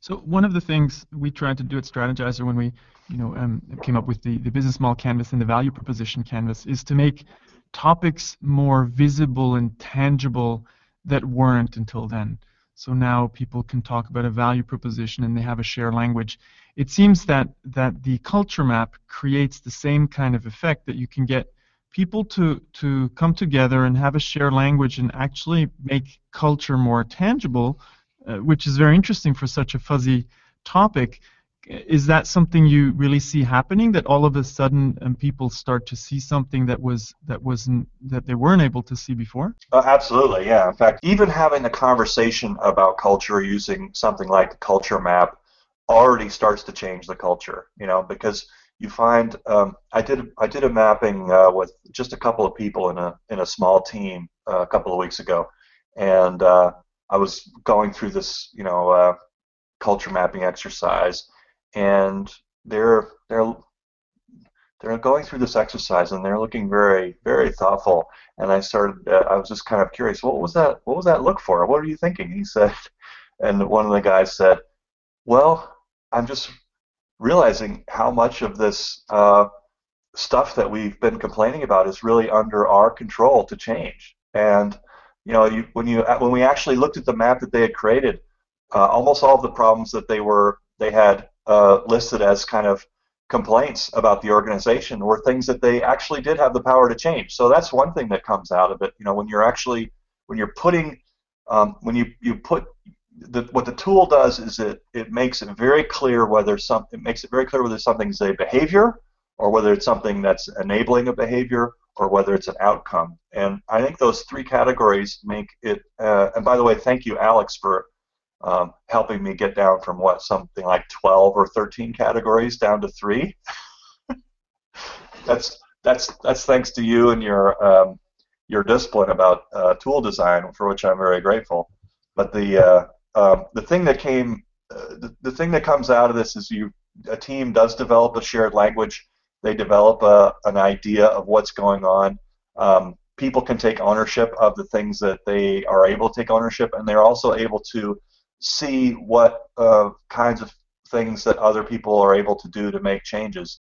So one of the things we tried to do at Strategyzer when we, you know, um, came up with the, the business model canvas and the value proposition canvas is to make topics more visible and tangible that weren't until then. So now people can talk about a value proposition and they have a shared language. It seems that that the culture map creates the same kind of effect that you can get people to to come together and have a shared language and actually make culture more tangible, which is very interesting for such a fuzzy topic. Is that something you really see happening? That all of a sudden um, people start to see something that was that wasn't that they weren't able to see before? Uh, absolutely, yeah. In fact, even having a conversation about culture using something like the culture map already starts to change the culture. You know, because you find um, I did I did a mapping uh, with just a couple of people in a in a small team uh, a couple of weeks ago, and uh, I was going through this you know uh, culture mapping exercise, and they're they're they're going through this exercise and they're looking very very thoughtful. And I started uh, I was just kind of curious what was that what was that look for? What are you thinking? He said, and one of the guys said, well I'm just realizing how much of this uh, stuff that we've been complaining about is really under our control to change. And you know, you, when you when we actually looked at the map that they had created, uh, almost all of the problems that they were they had uh, listed as kind of complaints about the organization were things that they actually did have the power to change. So that's one thing that comes out of it. You know, when you're actually when you're putting um, when you you put the, what the tool does is it, it makes it very clear whether some it makes it very clear whether something's a behavior or whether it's something that's enabling a behavior or whether it's an outcome. And I think those three categories make it. Uh, and by the way, thank you, Alex, for um, helping me get down from what something like 12 or 13 categories down to three. that's that's that's thanks to you and your um, your discipline about uh, tool design, for which I'm very grateful. But the uh, um, the thing that came, uh, the, the thing that comes out of this is you a team does develop a shared language. They develop a, an idea of what's going on. Um, people can take ownership of the things that they are able to take ownership, and they're also able to see what uh, kinds of things that other people are able to do to make changes.